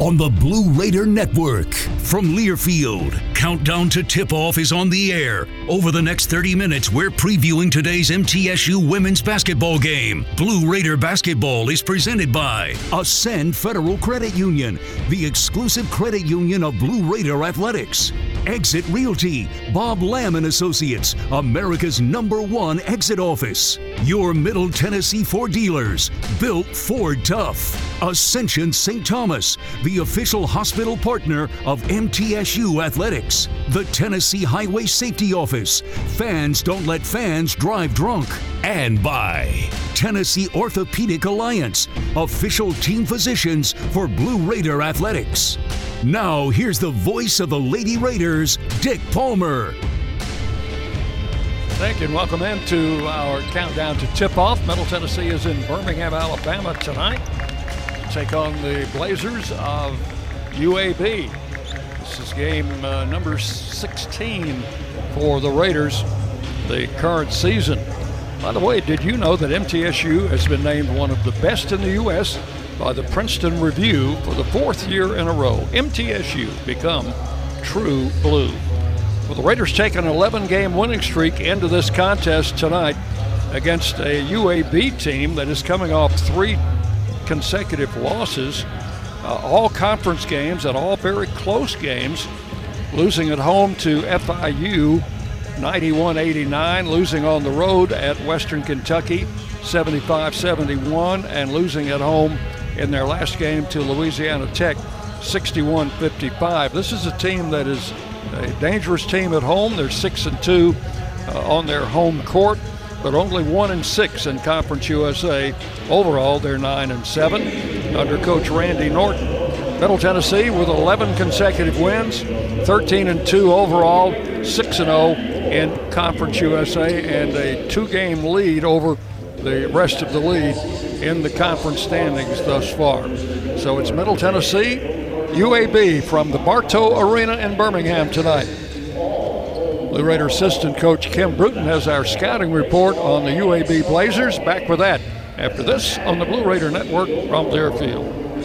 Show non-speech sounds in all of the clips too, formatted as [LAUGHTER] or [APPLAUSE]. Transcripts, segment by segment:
on the Blue Raider Network. From Learfield, countdown to tip off is on the air. Over the next 30 minutes, we're previewing today's MTSU women's basketball game. Blue Raider basketball is presented by Ascend Federal Credit Union, the exclusive credit union of Blue Raider Athletics. Exit Realty, Bob Lamb and Associates, America's number one exit office. Your Middle Tennessee Ford dealers, built Ford Tough. Ascension St. Thomas, the official hospital partner of MTSU Athletics. The Tennessee Highway Safety Office. Fans don't let fans drive drunk. And by Tennessee Orthopedic Alliance, official team physicians for Blue Raider Athletics. Now, here's the voice of the Lady Raiders, Dick Palmer. Thank you and welcome into our countdown to tip off. Middle Tennessee is in Birmingham, Alabama tonight. Take on the Blazers of UAB. This is game uh, number 16 for the Raiders, the current season. By the way, did you know that MTSU has been named one of the best in the U.S. by the Princeton Review for the fourth year in a row? MTSU become true blue. Well, the Raiders take an 11 game winning streak into this contest tonight against a UAB team that is coming off three consecutive losses, uh, all conference games and all very close games, losing at home to FIU 91 89, losing on the road at Western Kentucky 75 71, and losing at home in their last game to Louisiana Tech 61 55. This is a team that is a dangerous team at home. They're 6 and 2 uh, on their home court but only one and six in Conference USA. Overall, they're nine and seven under Coach Randy Norton. Middle Tennessee with 11 consecutive wins, 13 and two overall, six and 0 in Conference USA, and a two-game lead over the rest of the league in the conference standings thus far. So it's Middle Tennessee, UAB from the Bartow Arena in Birmingham tonight. Blue Raider assistant coach Kim Bruton has our scouting report on the UAB Blazers. Back with that after this on the Blue Raider Network from Learfield.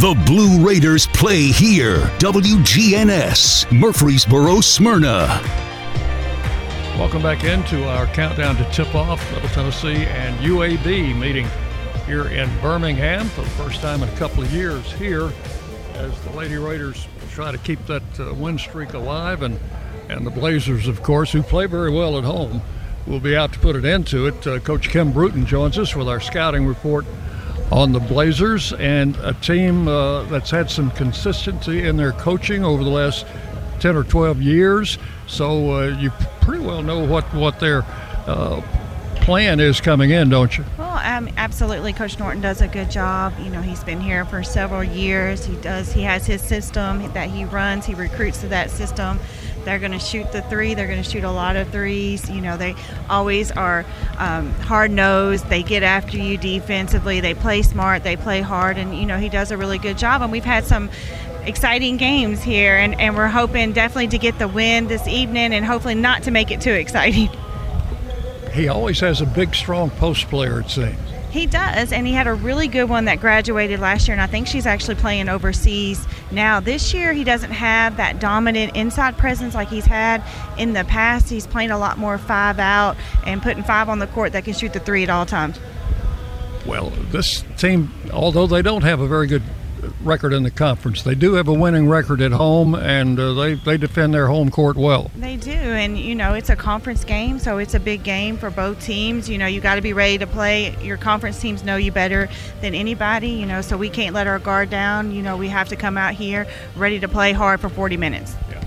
The Blue Raiders play here. WGNS, Murfreesboro, Smyrna. Welcome back into our countdown to tip off. Middle Tennessee and UAB meeting here in Birmingham for the first time in a couple of years here as the Lady Raiders try to keep that uh, win streak alive. And, and the Blazers, of course, who play very well at home, will be out to put it into it. Uh, Coach Kim Bruton joins us with our scouting report on the Blazers and a team uh, that's had some consistency in their coaching over the last 10 or 12 years. So uh, you pretty well know what, what their uh, plan is coming in, don't you? Well, um, absolutely. Coach Norton does a good job. You know, he's been here for several years. He does. He has his system that he runs. He recruits to that system. They're going to shoot the three. They're going to shoot a lot of threes. You know, they always are um, hard nosed. They get after you defensively. They play smart. They play hard. And, you know, he does a really good job. And we've had some exciting games here. And, and we're hoping definitely to get the win this evening and hopefully not to make it too exciting. He always has a big, strong post player, it seems. He does, and he had a really good one that graduated last year, and I think she's actually playing overseas now. This year, he doesn't have that dominant inside presence like he's had in the past. He's playing a lot more five out and putting five on the court that can shoot the three at all times. Well, this team, although they don't have a very good record in the conference. They do have a winning record at home, and uh, they they defend their home court well. They do, and you know it's a conference game, so it's a big game for both teams. You know you got to be ready to play. Your conference teams know you better than anybody. You know, so we can't let our guard down. You know, we have to come out here ready to play hard for 40 minutes. Yeah.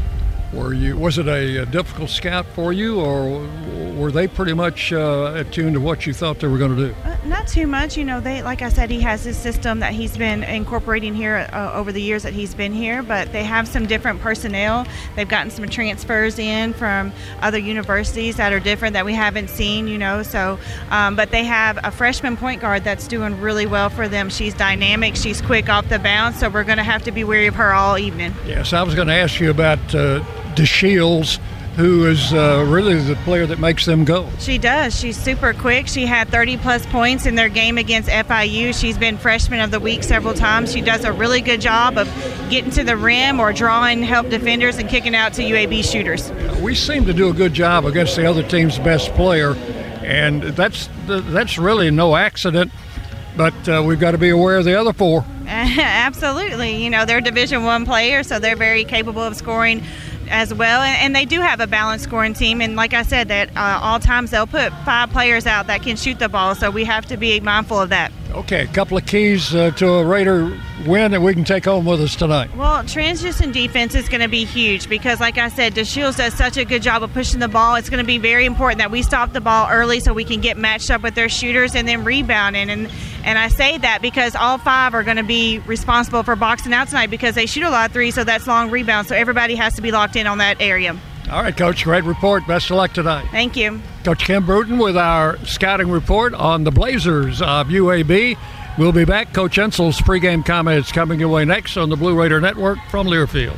Were you? Was it a, a difficult scout for you, or were they pretty much uh, attuned to what you thought they were going to do? Not too much. You know, they like I said, he has his system that he's been incorporating here uh, over the years that he's been here. But they have some different personnel. They've gotten some transfers in from other universities that are different that we haven't seen. You know, so um, but they have a freshman point guard that's doing really well for them. She's dynamic. She's quick off the bounce. So we're going to have to be wary of her all evening. Yes, I was going to ask you about. Uh, DeShields, who is uh, really the player that makes them go. She does. She's super quick. She had 30 plus points in their game against FIU. She's been freshman of the week several times. She does a really good job of getting to the rim or drawing help defenders and kicking out to UAB shooters. We seem to do a good job against the other team's best player, and that's that's really no accident. But uh, we've got to be aware of the other four. [LAUGHS] Absolutely. You know, they're Division One players, so they're very capable of scoring as well, and, they do have a balanced scoring team. And like I said, that uh, all times they'll put five players out that can shoot the ball, so we have to be mindful of that. Okay, a couple of keys uh, to a Raider win that we can take home with us tonight. Well, transition defense is going to be huge because, like I said, DeShields does such a good job of pushing the ball. It's going to be very important that we stop the ball early so we can get matched up with their shooters and then rebounding. And and I say that because all five are going to be responsible for boxing out tonight because they shoot a lot of threes, so that's long rebound. So everybody has to be locked in on that area. All right, Coach. Great report. Best of luck tonight. Thank you. Coach Kim Bruton with our scouting report on the Blazers of UAB. We'll be back. Coach Insell's pregame comments coming your way next on the Blue Raider Network from Learfield.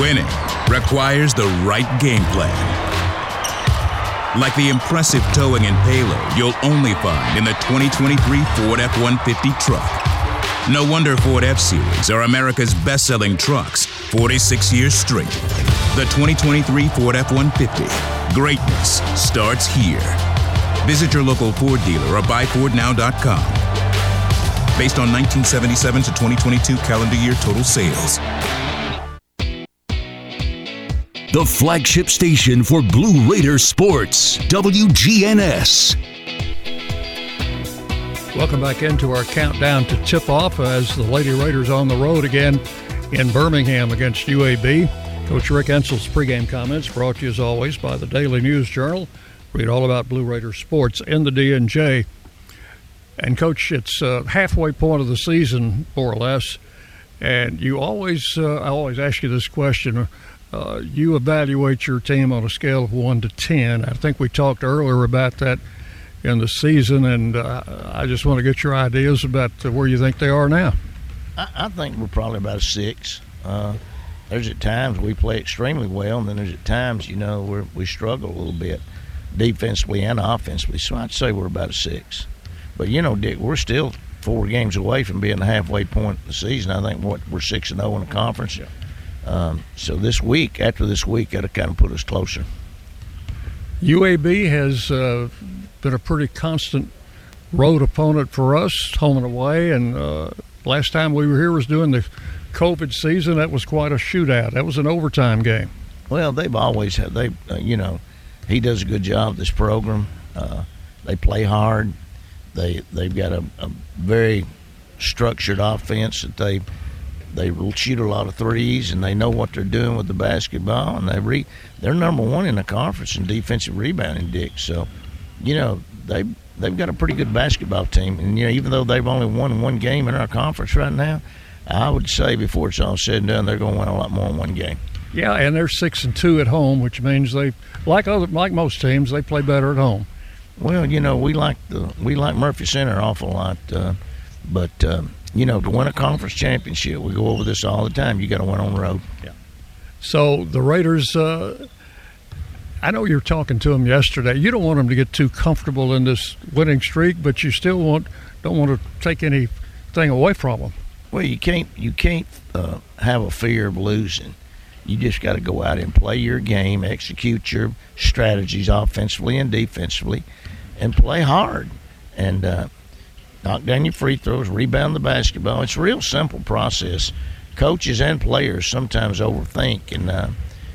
Winning requires the right game plan. Like the impressive towing and payload you'll only find in the 2023 Ford F 150 truck. No wonder Ford F Series are America's best selling trucks 46 years straight. The 2023 Ford F 150. Greatness starts here. Visit your local Ford dealer or buyfordnow.com. Based on 1977 to 2022 calendar year total sales. The flagship station for Blue Raider sports, WGNS. Welcome back into our countdown to tip off as the Lady Raiders on the road again in Birmingham against UAB. Coach Rick Insell's pregame comments brought to you as always by the Daily News Journal. Read all about Blue Raider sports in the DNJ. And coach, it's uh, halfway point of the season, more or less. And you always, uh, I always ask you this question: uh, You evaluate your team on a scale of one to ten. I think we talked earlier about that in the season, and uh, I just want to get your ideas about uh, where you think they are now. I, I think we're probably about a six. Uh, there's at times we play extremely well, and then there's at times, you know, we we struggle a little bit defensively and offensively. So I'd say we're about a six. But you know, Dick, we're still four games away from being the halfway point of the season. I think what we're six and zero in the conference. Um, so this week, after this week, that'll kind of put us closer. UAB has uh, been a pretty constant road opponent for us, home and away. And uh, last time we were here was during the COVID season. That was quite a shootout. That was an overtime game. Well, they've always had they, uh, you know, he does a good job. This program, uh, they play hard. They they've got a, a very structured offense that they they shoot a lot of threes and they know what they're doing with the basketball and they re, they're number one in the conference in defensive rebounding, Dick. So, you know they they've got a pretty good basketball team and you know even though they've only won one game in our conference right now, I would say before it's all said and done they're going to win a lot more in one game. Yeah, and they're six and two at home, which means they like other like most teams they play better at home. Well, you know, we like the we like Murphy Center an awful lot, uh, but uh, you know, to win a conference championship, we go over this all the time. You got to win on the road. Yeah. So the Raiders, uh, I know you're talking to them yesterday. You don't want them to get too comfortable in this winning streak, but you still want don't want to take anything away from them. Well, you can't you can't uh, have a fear of losing. You just got to go out and play your game, execute your strategies offensively and defensively, and play hard. And uh, knock down your free throws, rebound the basketball. It's a real simple process. Coaches and players sometimes overthink, and uh,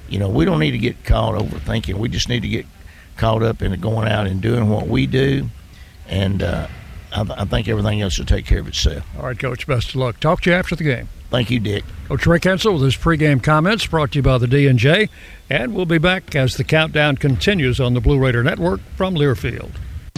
you know we don't need to get caught overthinking. We just need to get caught up in going out and doing what we do, and uh, I, th- I think everything else will take care of itself. All right, Coach. Best of luck. Talk to you after the game. Thank you, Dick. Coach Rick Insell with his pregame comments brought to you by the DNJ. And we'll be back as the countdown continues on the Blue Raider Network from Learfield.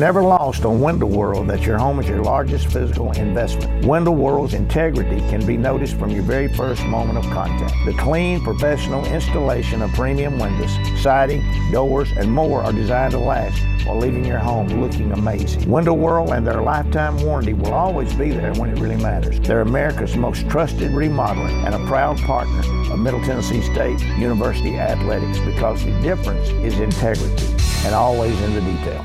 Never lost on Window World that your home is your largest physical investment. Window World's integrity can be noticed from your very first moment of contact. The clean, professional installation of premium windows, siding, doors, and more are designed to last while leaving your home looking amazing. Window World and their lifetime warranty will always be there when it really matters. They're America's most trusted remodeler and a proud partner of Middle Tennessee State University Athletics because the difference is integrity and always in the detail.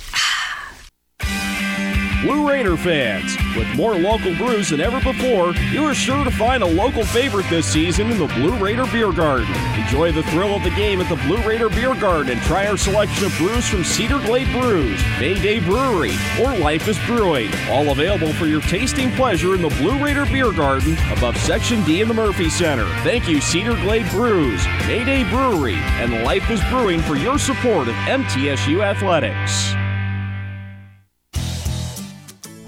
Blue Raider fans, with more local brews than ever before, you are sure to find a local favorite this season in the Blue Raider Beer Garden. Enjoy the thrill of the game at the Blue Raider Beer Garden and try our selection of brews from Cedar Glade Brews, Mayday Brewery, or Life is Brewing. All available for your tasting pleasure in the Blue Raider Beer Garden above Section D in the Murphy Center. Thank you, Cedar Glade Brews, Mayday Brewery, and Life is Brewing for your support of MTSU Athletics.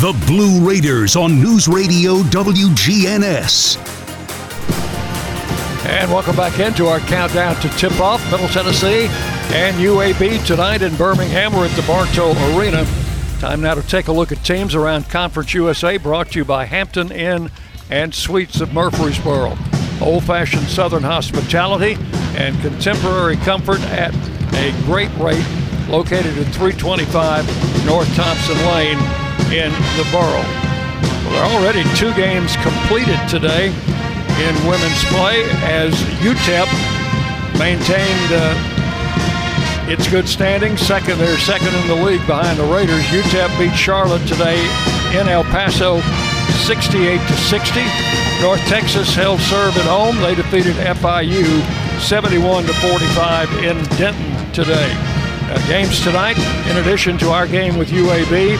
The Blue Raiders on News Radio WGNS. And welcome back into our countdown to tip off Middle Tennessee and UAB tonight in Birmingham. We're at the Bartow Arena. Time now to take a look at teams around Conference USA, brought to you by Hampton Inn and Suites of Murfreesboro. Old fashioned Southern hospitality and contemporary comfort at a great rate, located at 325 North Thompson Lane in the borough. Well, there are already two games completed today in women's play as UTEP maintained uh, its good standing. Second, they're second in the league behind the Raiders. UTEP beat Charlotte today in El Paso 68 to 60. North Texas held serve at home. They defeated FIU 71 to 45 in Denton today. Uh, games tonight, in addition to our game with UAB,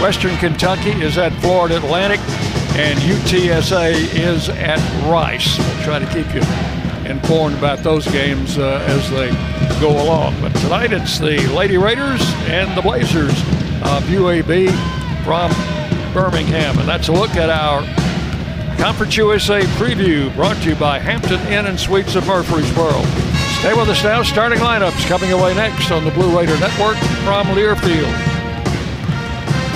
Western Kentucky is at Florida Atlantic, and UTSA is at Rice. We'll try to keep you informed about those games uh, as they go along. But tonight it's the Lady Raiders and the Blazers of UAB from Birmingham. And that's a look at our Conference USA preview brought to you by Hampton Inn and Suites of Murfreesboro. Stay with us now. Starting lineups coming away next on the Blue Raider Network from Learfield.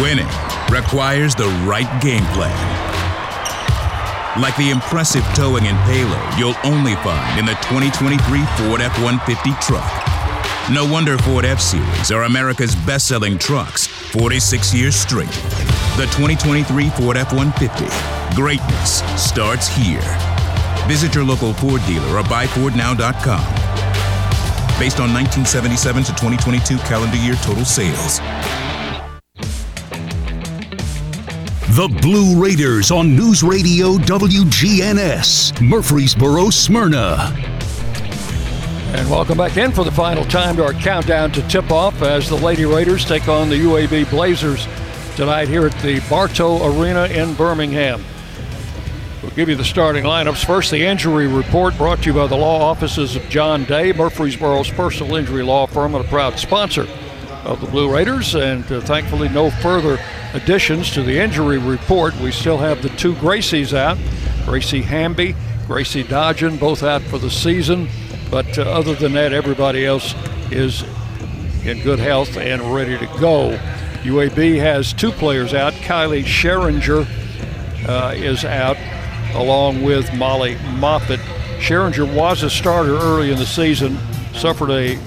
Winning requires the right game plan. Like the impressive towing and payload you'll only find in the 2023 Ford F 150 truck. No wonder Ford F Series are America's best selling trucks 46 years straight. The 2023 Ford F 150. Greatness starts here. Visit your local Ford dealer or buyfordnow.com. Based on 1977 to 2022 calendar year total sales. The Blue Raiders on News Radio WGNS, Murfreesboro, Smyrna. And welcome back in for the final time to our countdown to tip off as the Lady Raiders take on the UAB Blazers tonight here at the Bartow Arena in Birmingham. We'll give you the starting lineups. First, the injury report brought to you by the law offices of John Day, Murfreesboro's personal injury law firm and a proud sponsor of the Blue Raiders. And uh, thankfully, no further additions to the injury report. We still have the two Gracies out Gracie Hamby, Gracie Dodgen, both out for the season. But uh, other than that, everybody else is in good health and ready to go. UAB has two players out. Kylie Scheringer uh, is out, along with Molly Moffitt. Scheringer was a starter early in the season, suffered a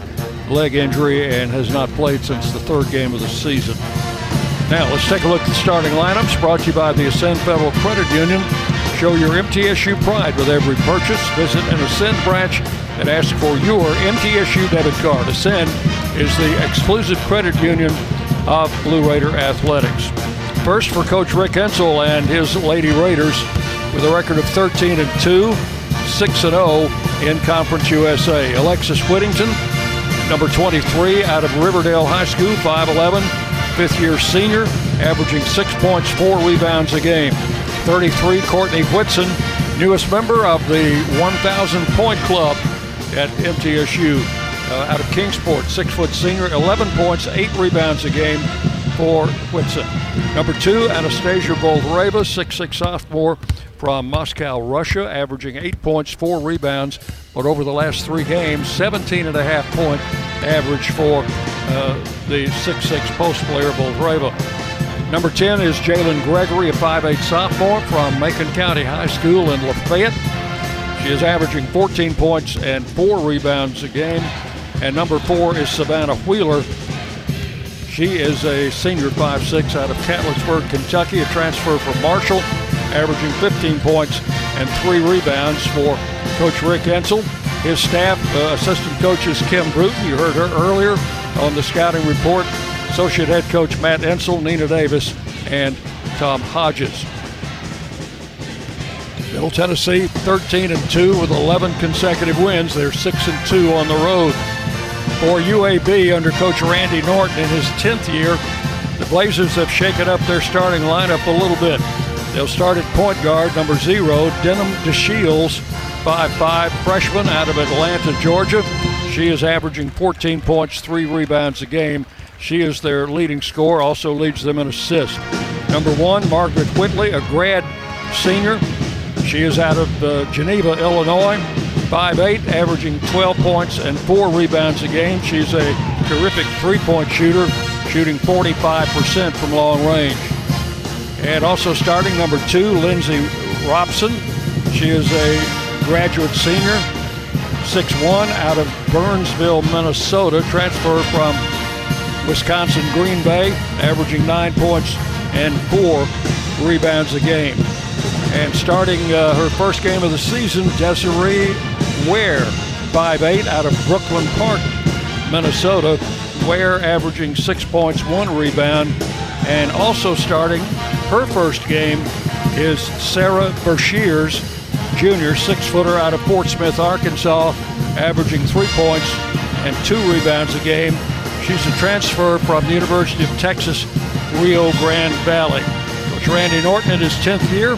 leg injury, and has not played since the third game of the season. Now, let's take a look at the starting lineups brought to you by the Ascend Federal Credit Union. Show your MTSU pride with every purchase. Visit an Ascend branch and ask for your MTSU debit card. Ascend is the exclusive credit union of Blue Raider Athletics. First for Coach Rick Insell and his Lady Raiders with a record of 13 and 2, 6 and 0 in Conference USA. Alexis Whittington, number 23 out of Riverdale High School, 5'11, fifth year senior, averaging six points, four rebounds a game. 33, Courtney Whitson, newest member of the 1,000 point club at MTSU uh, out of Kingsport, six foot senior, 11 points, eight rebounds a game for Whitson. Number two, Anastasia Boldyreva, 6'6 sophomore from Moscow, Russia, averaging eight points, four rebounds, but over the last three games, 17 and a half point average for uh, the 6'6 post player Boldyreva. Number 10 is Jalynn Gregory, a 5'8 sophomore from Macon County High School in Lafayette. She is averaging 14 points and four rebounds a game. And number four is Savannah Wheeler. She is a senior 5'6 out of Catlettsburg, Kentucky, a transfer from Marshall, averaging 15 points and three rebounds for Coach Rick Insell. His staff, uh, assistant coaches Kim Bruton, you heard her earlier on the scouting report, associate head coach Matt Insell, Nina Davis, and Tom Hodges. Middle Tennessee 13 and 2 with 11 consecutive wins. They're 6 and 2 on the road. For UAB under coach Randy Norton in his 10th year, the Blazers have shaken up their starting lineup a little bit. They'll start at point guard number 0, Denim DeShields, 5'5 freshman out of Atlanta, Georgia. She is averaging 14 points, 3 rebounds a game. She is their leading scorer, also leads them in assists. Number 1, Margaret Whitley, a grad senior, she is out of uh, Geneva, Illinois, 5'8, averaging 12 points and four rebounds a game. She's a terrific three point shooter, shooting 45% from long range. And also starting number two, Lindsay Robson. She is a graduate senior, 6'1, out of Burnsville, Minnesota, transfer from Wisconsin Green Bay, averaging nine points and four rebounds a game. And starting uh, her first game of the season, Desiree Ware, 5'8 out of Brooklyn Park, Minnesota. Ware averaging six points, one rebound. And also starting her first game is Sarah Bershears, junior, six footer out of Fort Smith, Arkansas, averaging three points and two rebounds a game. She's a transfer from the University of Texas, Rio Grande Valley. Coach Randy Norton in his 10th year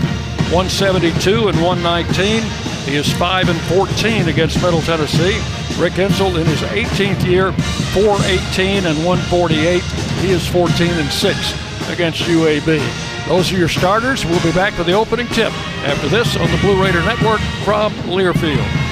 172 and 119. He is 5 and 14 against Middle Tennessee. Rick Insell in his 18th year, 418 and 148. He is 14 and 6 against UAB. Those are your starters. We'll be back for the opening tip after this on the Blue Raider Network from Learfield.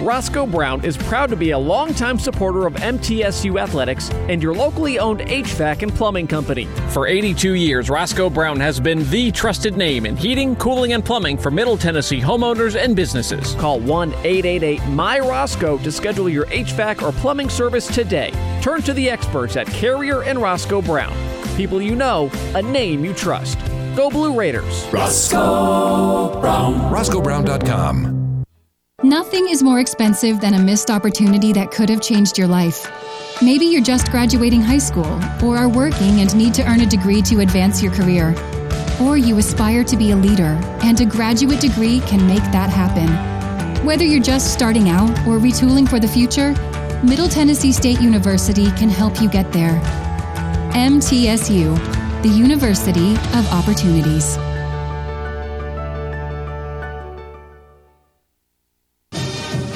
Roscoe Brown is proud to be a longtime supporter of MTSU athletics and your locally owned HVAC and plumbing company. For 82 years, Roscoe Brown has been the trusted name in heating, cooling, and plumbing for Middle Tennessee homeowners and businesses. Call 1 888 My Roscoe to schedule your HVAC or plumbing service today. Turn to the experts at Carrier and Roscoe Brown. People you know, a name you trust. Go Blue Raiders. Roscoe Brown. RoscoeBrown.com. Nothing is more expensive than a missed opportunity that could have changed your life. Maybe you're just graduating high school, or are working and need to earn a degree to advance your career. Or you aspire to be a leader, and a graduate degree can make that happen. Whether you're just starting out or retooling for the future, Middle Tennessee State University can help you get there. MTSU, the University of Opportunities.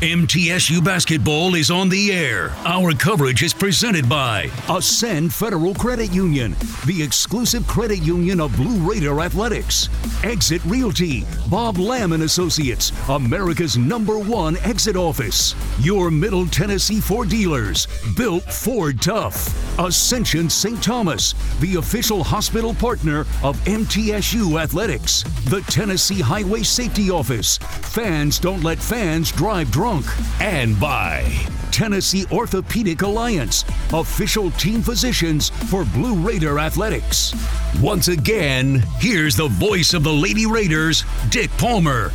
MTSU basketball is on the air. Our coverage is presented by Ascend Federal Credit Union, the exclusive credit union of Blue Raider Athletics. Exit Realty, Bob Lamb and Associates, America's number one exit office. Your Middle Tennessee Ford dealers, built Ford tough. Ascension St. Thomas, the official hospital partner of MTSU Athletics. The Tennessee Highway Safety Office. Fans don't let fans drive drunk. And by Tennessee Orthopedic Alliance, official team physicians for Blue Raider Athletics. Once again, here's the voice of the Lady Raiders, Dick Palmer.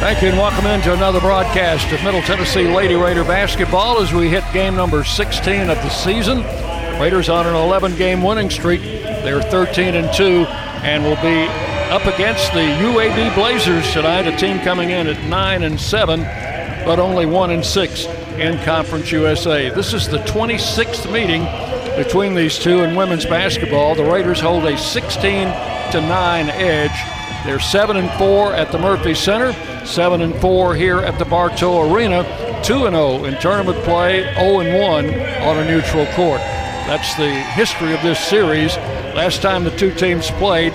Thank you and welcome into another broadcast of Middle Tennessee Lady Raider basketball as we hit game number 16 of the season. Raiders on an 11 game winning streak. They're 13 and 2 and will be up against the UAB Blazers tonight, a team coming in at 9 and 7, but only 1 and 6 in Conference USA. This is the 26th meeting between these two in women's basketball. The Raiders hold a 16 to 9 edge. They're 7 and 4 at the Murphy Center, 7 and 4 here at the Bartow Arena, 2 and 0 in tournament play, 0 and 1 on a neutral court. That's the history of this series. Last time the two teams played,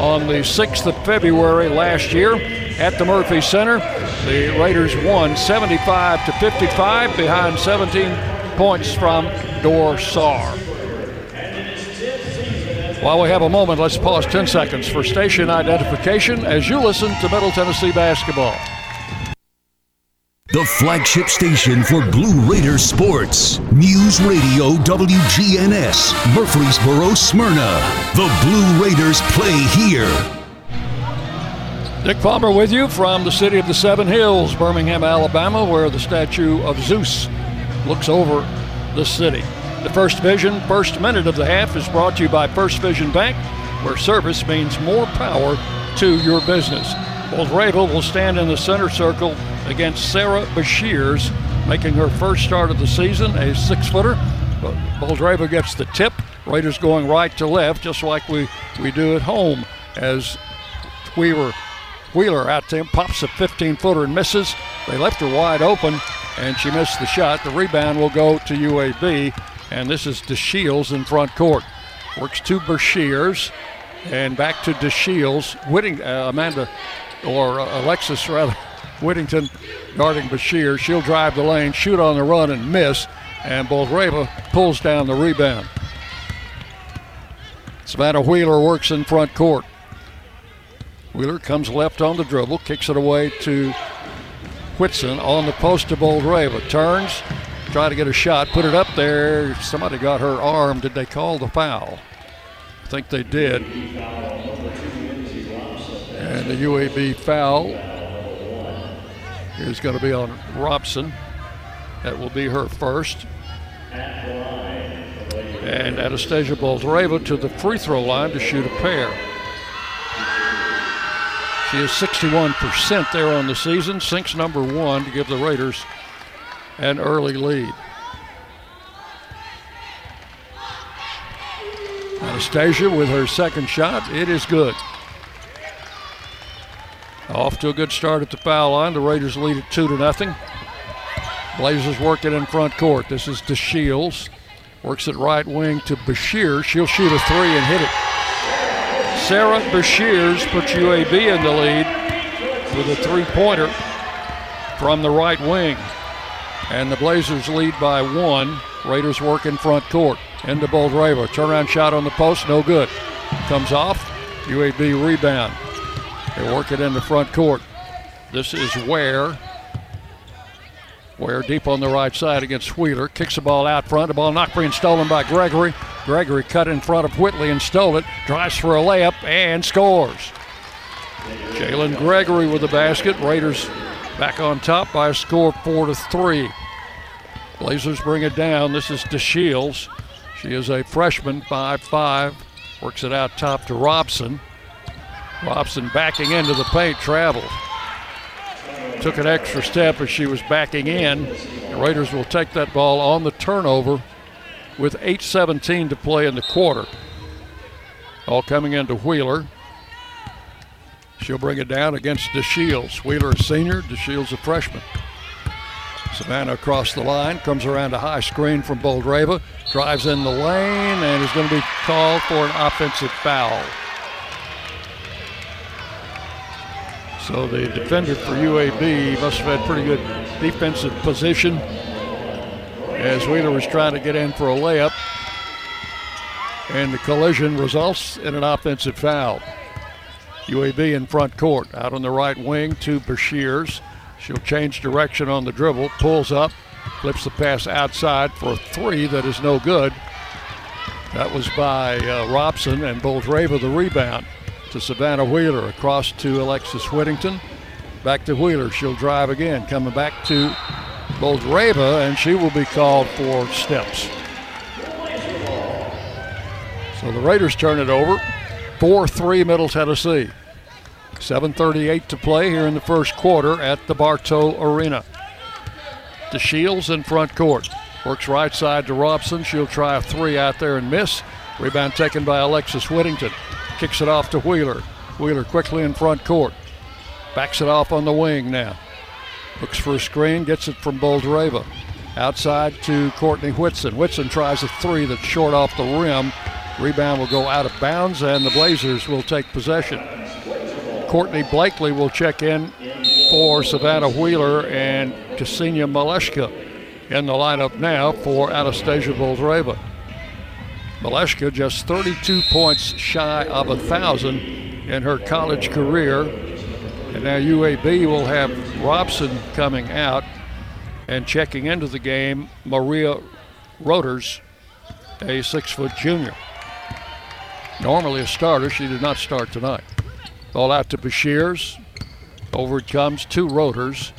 on the 6th of February last year at the Murphy Center. The Raiders won 75 to 55 behind 17 points from Dorsar. While we have a moment, let's pause 10 seconds for station identification as you listen to Middle Tennessee basketball. The flagship station for Blue Raider sports. News Radio WGNS, Murfreesboro, Smyrna. The Blue Raiders play here. Dick Palmer with you from the city of the Seven Hills, Birmingham, Alabama, where the statue of Zeus looks over the city. The First Vision first minute of the half is brought to you by First Vision Bank, where service means more power to your business. Boldyreva will stand in the center circle against Sarah Bashirs, making her first start of the season, a six footer. Boldyreva gets the tip. Raiders going right to left, just like we, we do at home, as Wheeler, Wheeler out to him, pops a 15 footer and misses. They left her wide open, and she missed the shot. The rebound will go to UAB, and this is DeShields in front court. Works to Bashirs, and back to DeShields. Whitting, uh, Amanda, or uh, Alexis rather, [LAUGHS] Whittington guarding Bashir. She'll drive the lane, shoot on the run, and miss. And Boldyreva pulls down the rebound. Savannah Wheeler works in front court. Wheeler comes left on the dribble, kicks it away to Whitson on the post to Boldyreva. Turns, try to get a shot, put it up there. Somebody got her arm. Did they call the foul? I think they did. And the UAB foul is going to be on Robson. That will be her first. And Anastasia Boldyreva to the free throw line to shoot a pair. She is 61% there on the season, sinks number one to give the Raiders an early lead. Anastasia with her second shot. It is good. Off to a good start at the foul line. The Raiders lead it two to nothing. Blazers working in front court. This is to Shields. Works it right wing to Bashir. She'll shoot a three and hit it. Sarah Bashirs puts UAB in the lead with a three-pointer from the right wing. And the Blazers lead by one. Raiders work in front court. Into Boldyreva. Turnaround shot on the post, no good. Comes off. UAB rebound. They work it in the front court. This is Ware. Ware deep on the right side against Wheeler. Kicks the ball out front. The ball knocked free and stolen by Gregory. Gregory cut in front of Whitley and stole it. Drives for a layup and scores. Jalynn Gregory with the basket. Raiders back on top by a score four to three. Blazers bring it down. This is DeShields. She is a freshman, 5'5. Works it out top to Robson. Robson backing into the paint, traveled. Took an extra step as she was backing in. The Raiders will take that ball on the turnover with 8.17 to play in the quarter. All coming into Wheeler. She'll bring it down against DeShields. Wheeler a senior, DeShields a freshman. Savannah across the line, comes around a high screen from Boldyreva, drives in the lane, and is going to be called for an offensive foul. So the defender for UAB must have had pretty good defensive position as Wheeler was trying to get in for a layup. And the collision results in an offensive foul. UAB in front court, out on the right wing to Bashirs. She'll change direction on the dribble, pulls up, flips the pass outside for a three that is no good. That was by uh, Robson and Boldyreva the rebound to Savannah Wheeler across to Alexis Whittington. Back to Wheeler. She'll drive again, coming back to Boldyreva, and she will be called for steps. So the Raiders turn it over. 4 3 Middle Tennessee. 7.38 to play here in the first quarter at the Bartow Arena. The Shields in front court. Works right side to Robson. She'll try a three out there and miss. Rebound taken by Alexis Whittington. Kicks it off to Wheeler. Wheeler quickly in front court. Backs it off on the wing now. Looks for a screen, gets it from Boldyreva. Outside to Courtney Whitson. Whitson tries a three that's short off the rim. Rebound will go out of bounds, and the Blazers will take possession. Courtney Blakely will check in for Savannah Wheeler and Ksenia Malashka in the lineup now for Anastasia Boldyreva. Malashka just 32 points shy of a thousand in her college career. And now UAB will have Robson coming out and checking into the game Maria Roters, a six foot junior. Normally a starter, she did not start tonight. Ball out to Bashirs. Over it comes two Roders.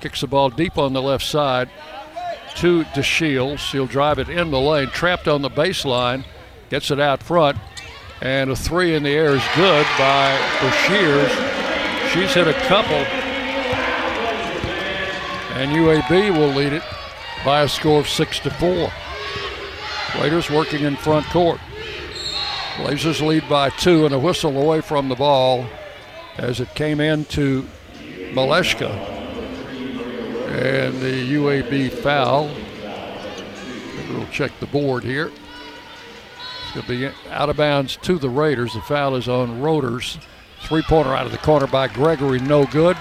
Kicks the ball deep on the left side to DeShields. He'll drive it in the lane, trapped on the baseline, gets it out front, and a three in the air is good by Bashirs. She's hit a couple, and UAB will lead it by a score of six to four. Raiders working in front court. Blazers lead by two and a whistle away from the ball as it came in to Malashka. And the UAB foul. We'll check the board here. It's going to be out of bounds to the Raiders. The foul is on Roders. Three pointer out of the corner by Gregory, no good.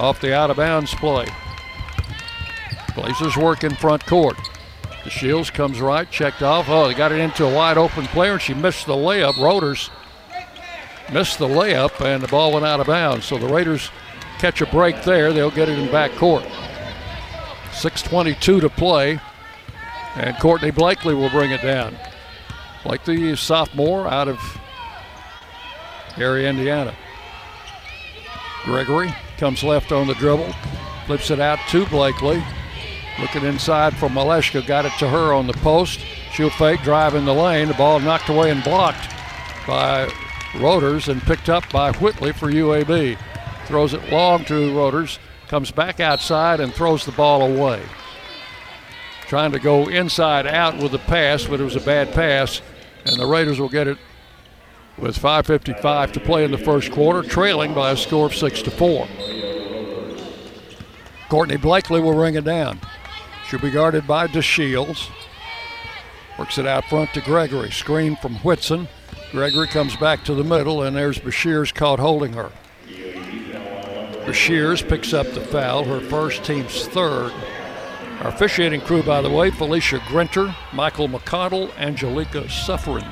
Off the out of bounds play. Blazers work in front court. The Shields comes right, checked off. Oh, they got it into a wide open player, and she missed the layup. Roders missed the layup, and the ball went out of bounds. So the Raiders catch a break there. They'll get it in back court. 6.22 to play, and Courtney Blakely will bring it down. Like Blakely, sophomore out of Gary, Indiana. Gregory comes left on the dribble, flips it out to Blakely. Looking inside for Malashka, got it to her on the post. She'll fake, drive in the lane. The ball knocked away and blocked by Roders and picked up by Whitley for UAB. Throws it long to Roders, comes back outside and throws the ball away. Trying to go inside out with the pass, but it was a bad pass, and the Raiders will get it with 5.55 to play in the first quarter, trailing by a score of 6 to 4. Courtney Blakely will ring it down. She'll be guarded by DeShields. Works it out front to Gregory. Screen from Whitson. Gregory comes back to the middle, and there's Bashirs caught holding her. Bashirs picks up the foul, her first team's third. Our officiating crew, by the way, Felicia Grinter, Michael McConnell, Angelica Suffren.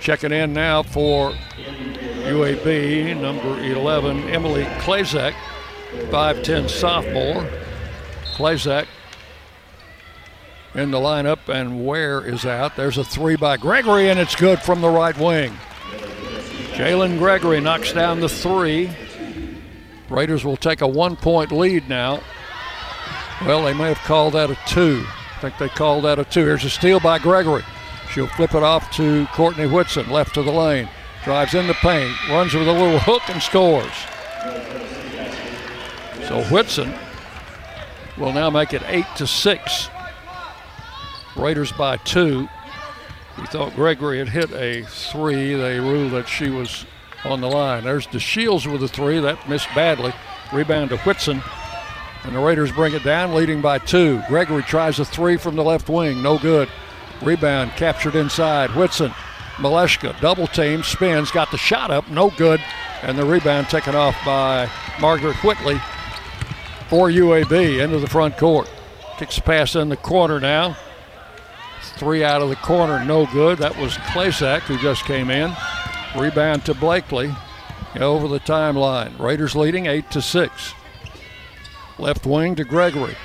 Checking in now for UAB, number 11, Emily Klazak, 5'10 sophomore. Klazak in the lineup, and Ware is out. There's a three by Gregory, and it's good from the right wing. Jalynn Gregory knocks down the three. Raiders will take a one point lead now. Well, they may have called that a two. I think they called that a two. Here's a steal by Gregory. She'll flip it off to Courtney Whitson, left of the lane. Drives in the paint, runs with a little hook and scores. So Whitson will now make it eight to six. Raiders by two. We thought Gregory had hit a three. They ruled that she was on the line. There's DeShields with a three. That missed badly. Rebound to Whitson. And the Raiders bring it down, leading by two. Gregory tries a three from the left wing. No good. Rebound captured inside. Whitson. Malashka double team, spins, got the shot up, no good. And the rebound taken off by Margaret Whitley for UAB into the front court. Kicks pass in the corner now. Three out of the corner, no good. That was Klasak who just came in. Rebound to Blakely over the timeline. Raiders leading eight to six. Left wing to Gregory.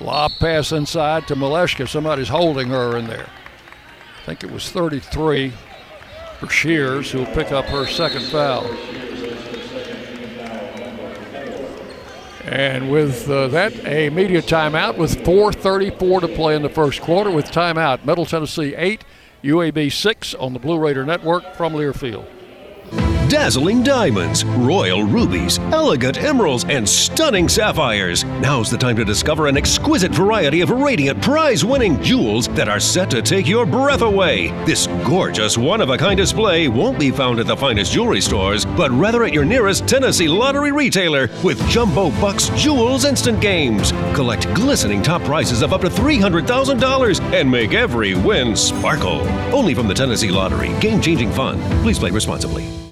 Lob pass inside to Malashka. Somebody's holding her in there. I think it was 33 for Shears, who will pick up her second foul. And with uh, that, a media timeout with 4.34 to play in the first quarter with timeout. Middle Tennessee 8, UAB 6 on the Blue Raider Network from Learfield dazzling diamonds, royal rubies, elegant emeralds, and stunning sapphires. Now's the time to discover an exquisite variety of radiant prize winning jewels that are set to take your breath away. This gorgeous one of a kind display won't be found at the finest jewelry stores, but rather at your nearest Tennessee lottery retailer with Jumbo Bucks Jewels Instant Games. Collect glistening top prizes of up to $300,000 and make every win sparkle. Only from the Tennessee Lottery. Game changing fun. Please play responsibly.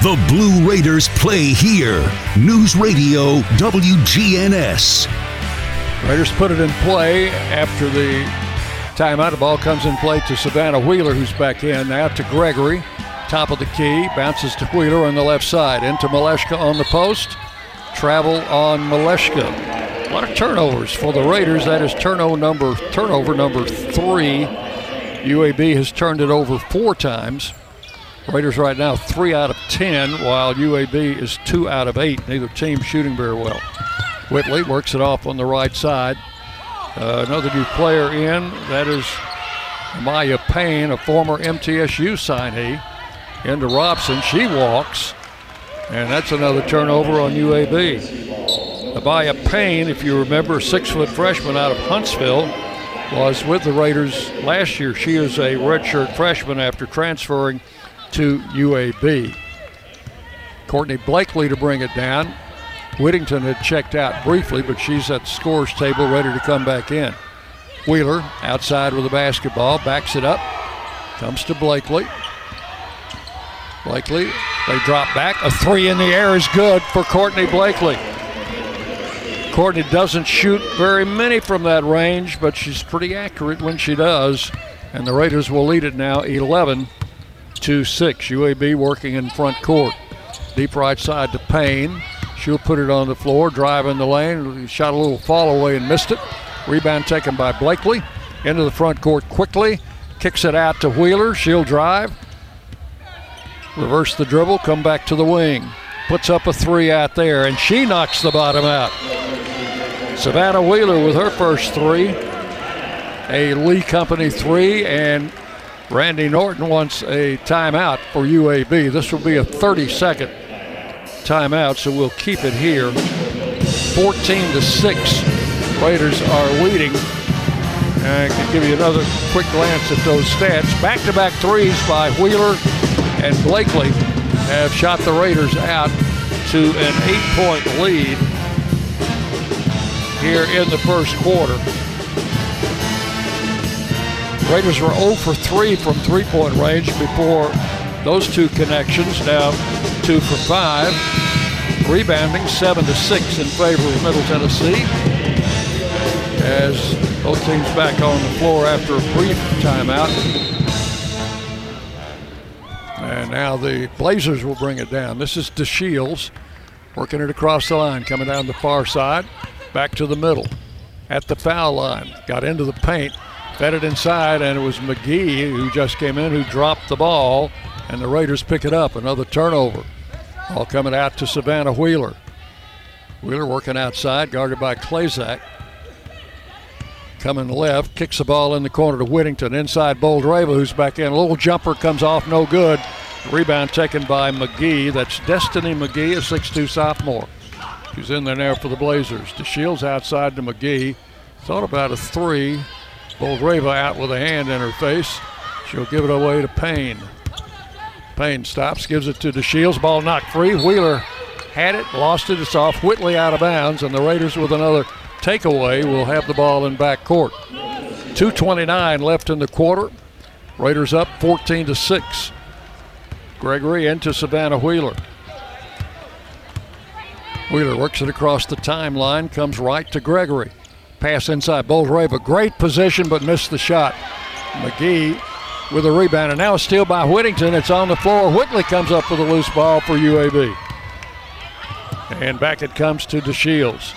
The Blue Raiders play here. News Radio WGNS. Raiders put it in play after the timeout. The ball comes in play to Savannah Wheeler, who's back in. Now to Gregory. Top of the key. Bounces to Wheeler on the left side. Into Malashka on the post. Travel on Malashka. A lot of turnovers for the Raiders. That is turnover number turnover number three. UAB has turned it over four times. Raiders right now three out of ten, while UAB is two out of eight. Neither team shooting very well. Whitley works it off on the right side. Uh, another new player in. That is Maya Payne, a former MTSU signee. Into Robson. She walks. And that's another turnover on UAB. Abaya Payne, if you remember, six foot freshman out of Huntsville, was with the Raiders last year. She is a redshirt freshman after transferring to UAB. Courtney Blakely to bring it down. Whittington had checked out briefly, but she's at the scores table ready to come back in. Wheeler outside with the basketball, backs it up, comes to Blakely. Blakely, they drop back. A three in the air is good for Courtney Blakely. Courtney doesn't shoot very many from that range, but she's pretty accurate when she does. And the Raiders will lead it now 11 to 6. UAB working in front court. Deep right side to Payne. She'll put it on the floor, drive in the lane. Shot a little fall away and missed it. Rebound taken by Blakely. Into the front court quickly. Kicks it out to Wheeler. She'll drive. Reverse the dribble, come back to the wing. Puts up a three out there, and she knocks the bottom out. Savannah Wheeler with her first three. A Lee Company three, and Randy Norton wants a timeout for UAB. This will be a 30 second timeout, so we'll keep it here. 14 to 6. Raiders are leading. I can give you another quick glance at those stats. Back to back threes by Wheeler and Blakely have shot the Raiders out to an eight point lead here in the first quarter. Raiders were 0 for 3 from three point range before those two connections. Now 2 for 5. Rebounding 7 to 6 in favor of Middle Tennessee. As both teams back on the floor after a brief timeout. And now the Blazers will bring it down. This is DeShields working it across the line, coming down the far side, back to the middle. At the foul line, got into the paint, fed it inside, and it was McGee who just came in who dropped the ball, and the Raiders pick it up. Another turnover. All coming out to Savannah Wheeler. Wheeler working outside, guarded by Klazak. Coming left, kicks the ball in the corner to Whittington. Inside Boldyreva, who's back in. A little jumper comes off, no good. Rebound taken by McGee. That's Destiny McGee, a 6'2 sophomore. She's in there now for the Blazers. DeShields outside to McGee. Thought about a three. Boldyreva out with a hand in her face. She'll give it away to Payne. Payne stops, gives it to DeShields. Ball knocked free. Wheeler had it, lost it. It's off. Whitley out of bounds, and the Raiders with another takeaway will have the ball in back court. 2.29 left in the quarter. Raiders up 14 to 6. Gregory into Savannah Wheeler. Wheeler works it across the timeline, comes right to Gregory. Pass inside Boldyreva. Great position, but missed the shot. McGee with a rebound, and now a steal by Whittington. It's on the floor. Whitley comes up with a loose ball for UAB. And back it comes to DeShields.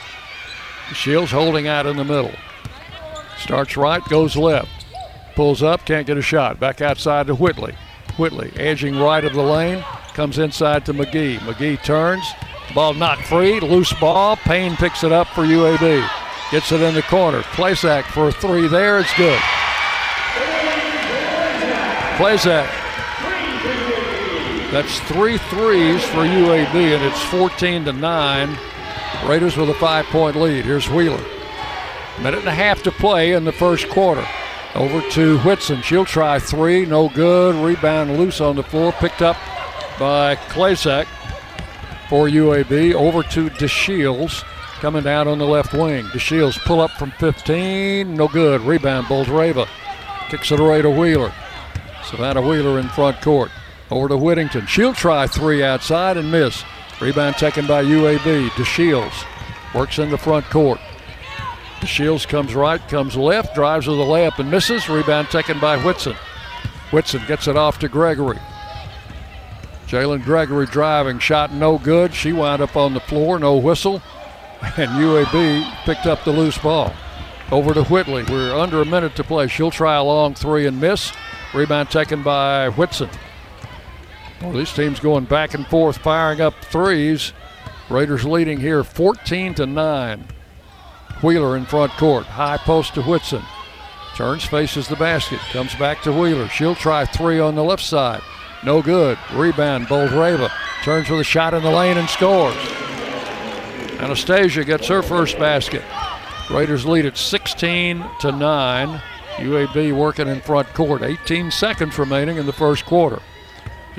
Shields holding out in the middle. Starts right, goes left. Pulls up, can't get a shot. Back outside to Whitley. Whitley edging right of the lane, comes inside to McGee. McGee turns, ball knocked free, loose ball. Payne picks it up for UAB. Gets it in the corner. Klazak for a three there, it's good. Klazak. That's three threes for UAB, and it's 14 to 9. Raiders with a five point lead. Here's Wheeler. Minute and a half to play in the first quarter. Over to Whitson. She'll try three. No good. Rebound loose on the floor. Picked up by Klazak for UAB. Over to DeShields coming down on the left wing. DeShields pull up from 15. No good. Rebound. Boldyreva kicks it away to Wheeler. Savannah Wheeler in front court. Over to Whittington. She'll try three outside and miss. Rebound taken by UAB. DeShields works in the front court. DeShields comes right, comes left, drives with the layup and misses. Rebound taken by Whitson. Whitson gets it off to Gregory. Jalynn Gregory driving, shot no good. She wound up on the floor, no whistle. And UAB picked up the loose ball. Over to Whitley. We're under a minute to play. She'll try a long three and miss. Rebound taken by Whitson. Well, these teams going back and forth, firing up threes. Raiders leading here 14 to 9. Wheeler in front court. High post to Whitson. Turns, faces the basket. Comes back to Wheeler. She'll try three on the left side. No good. Rebound, Boldyreva. Turns with a shot in the lane and scores. Anastasia gets her first basket. Raiders lead at 16 to 9. UAB working in front court. 18 seconds remaining in the first quarter.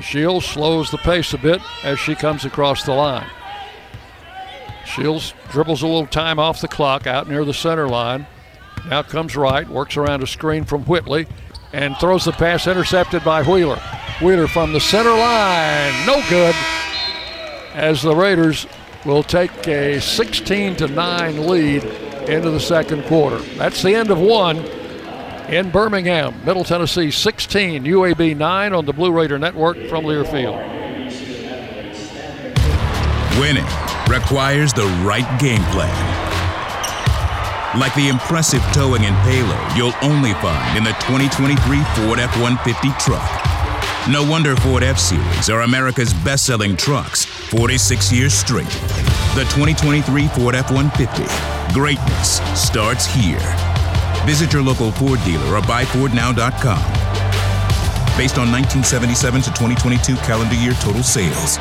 Shields slows the pace a bit as she comes across the line. Shields dribbles a little time off the clock out near the center line. Now comes right, works around a screen from Whitley, and throws the pass intercepted by Wheeler. Wheeler from the center line, no good. As the Raiders will take a 16 to 9 lead into the second quarter. That's the end of one in Birmingham. Middle Tennessee 16, UAB 9 on the Blue Raider Network from Learfield. Winning requires the right game plan. Like the impressive towing and payload you'll only find in the 2023 Ford F 150 truck. No wonder Ford F Series are America's best selling trucks 46 years straight. The 2023 Ford F 150. Greatness starts here. Visit your local Ford dealer or buyfordnow.com. Based on 1977 to 2022 calendar year total sales.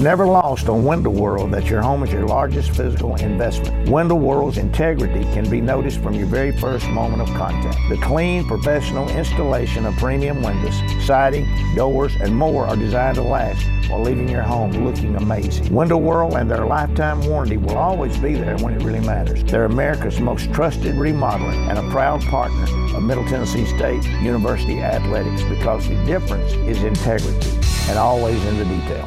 Never lost on Window World that your home is your largest physical investment. Window World's integrity can be noticed from your very first moment of contact. The clean, professional installation of premium windows, siding, doors, and more are designed to last while leaving your home looking amazing. Window World and their lifetime warranty will always be there when it really matters. They're America's most trusted remodeler and a proud partner of Middle Tennessee State University Athletics because the difference is integrity and always in the detail.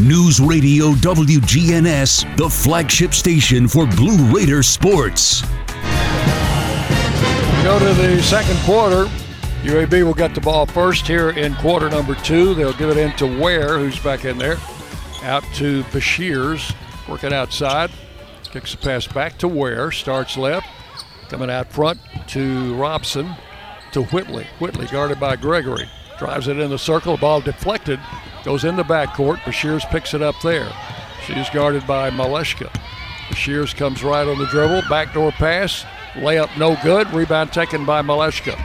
News Radio WGNS, the flagship station for Blue Raider sports. Go to the second quarter. UAB will get the ball first here in quarter number two. They'll give it into Ware, who's back in there. Out to Bashirs, working outside. Kicks the pass back to Ware, starts left. Coming out front to Robson, to Whitley. Whitley guarded by Gregory. Drives it in the circle, ball deflected Goes in the backcourt. Bashirs picks it up there. She's guarded by Malashka. Bashirs comes right on the dribble. Backdoor pass. Layup no good. Rebound taken by Malashka.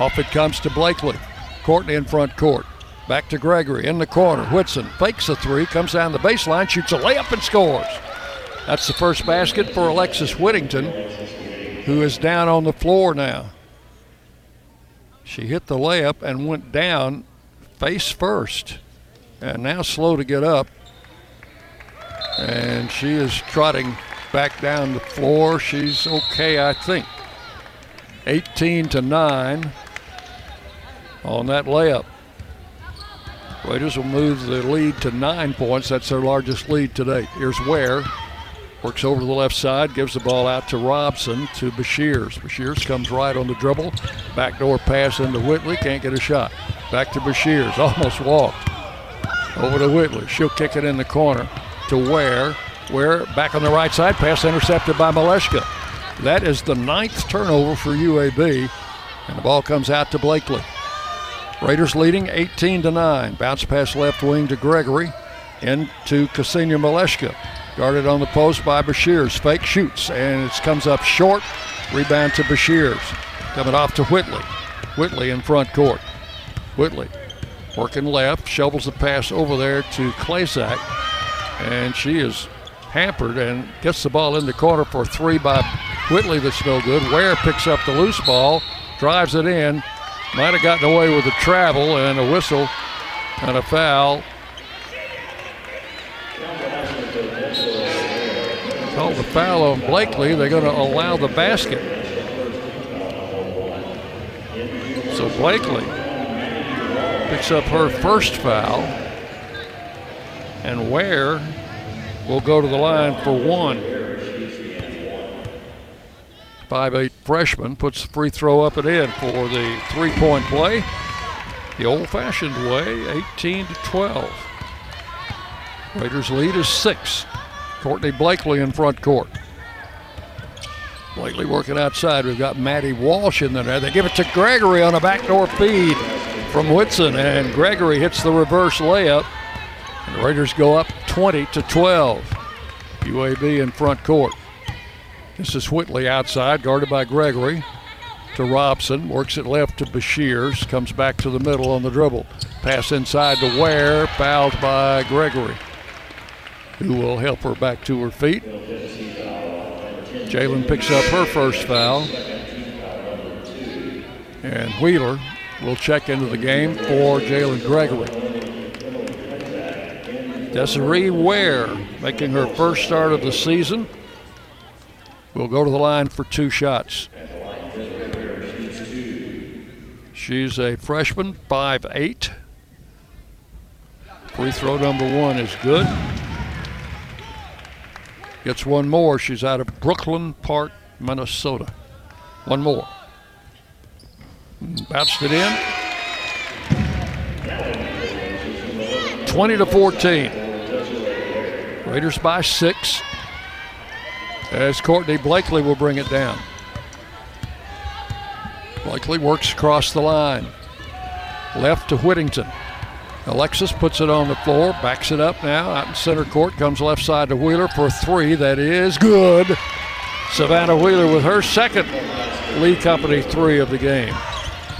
Off it comes to Blakely. Courtney in front court. Back to Gregory in the corner. Whitson fakes a three, comes down the baseline, shoots a layup and scores. That's the first basket for Alexis Whittington, who is down on the floor now. She hit the layup and went down face first and now slow to get up. And she is trotting back down the floor. She's okay, I think. 18 to 9 on that layup. Raiders will move the lead to nine points. That's their largest lead today. Here's Ware. Works over to the left side, gives the ball out to Robson to Bashirs. Bashirs comes right on the dribble. Backdoor pass into Whitley. Can't get a shot. Back to Bashirs. [LAUGHS] Almost walked. Over to Whitley. She'll kick it in the corner to Ware. Ware back on the right side. Pass intercepted by Malashka. That is the ninth turnover for UAB. And the ball comes out to Blakely. Raiders leading 18 to 9. Bounce pass left wing to Gregory. Into Ksenia Malashka. Guarded on the post by Bashirs. Fake shoots and it comes up short. Rebound to Bashirs. Coming off to Whitley. Whitley in front court. Whitley working left, shovels the pass over there to Klasak, and she is hampered and gets the ball in the corner for three by Whitley that's no good. Ware picks up the loose ball, drives it in, might have gotten away with a travel and a whistle and a foul. Called the foul on Blakely. They're going to allow the basket. So Blakely picks up her first foul. And Ware will go to the line for one. Five-eight freshman puts the free throw up and in for the three-point play. The old-fashioned way, 18 to 12. Raiders lead is six. Courtney Blakely in front court. Blakely working outside. We've got Maddie Walsh in there. They give it to Gregory on a backdoor feed from Whitson, and Gregory hits the reverse layup. And the Raiders go up 20 to 12. UAB in front court. This is Whitley outside, guarded by Gregory. To Robson, works it left to Bashirs, comes back to the middle on the dribble. Pass inside to Ware, fouled by Gregory, who will help her back to her feet. Jalynn picks up her first foul. And Wheeler will check into the game for Jalynn Gregory. Desiree Ware making her first start of the season. Will go to the line for two shots. She's a freshman, 5'8. Free throw number one is good. Gets one more. She's out of Brooklyn Park, Minnesota. One more. Bounced it in. 20 to 14. Raiders by six. As Courtney Blakely will bring it down. Blakely works across the line. Left to Whittington. Alexis puts it on the floor, backs it up now. Out in center court, comes left side to Wheeler for three. That is good. Savannah Wheeler with her second Lee Company three of the game.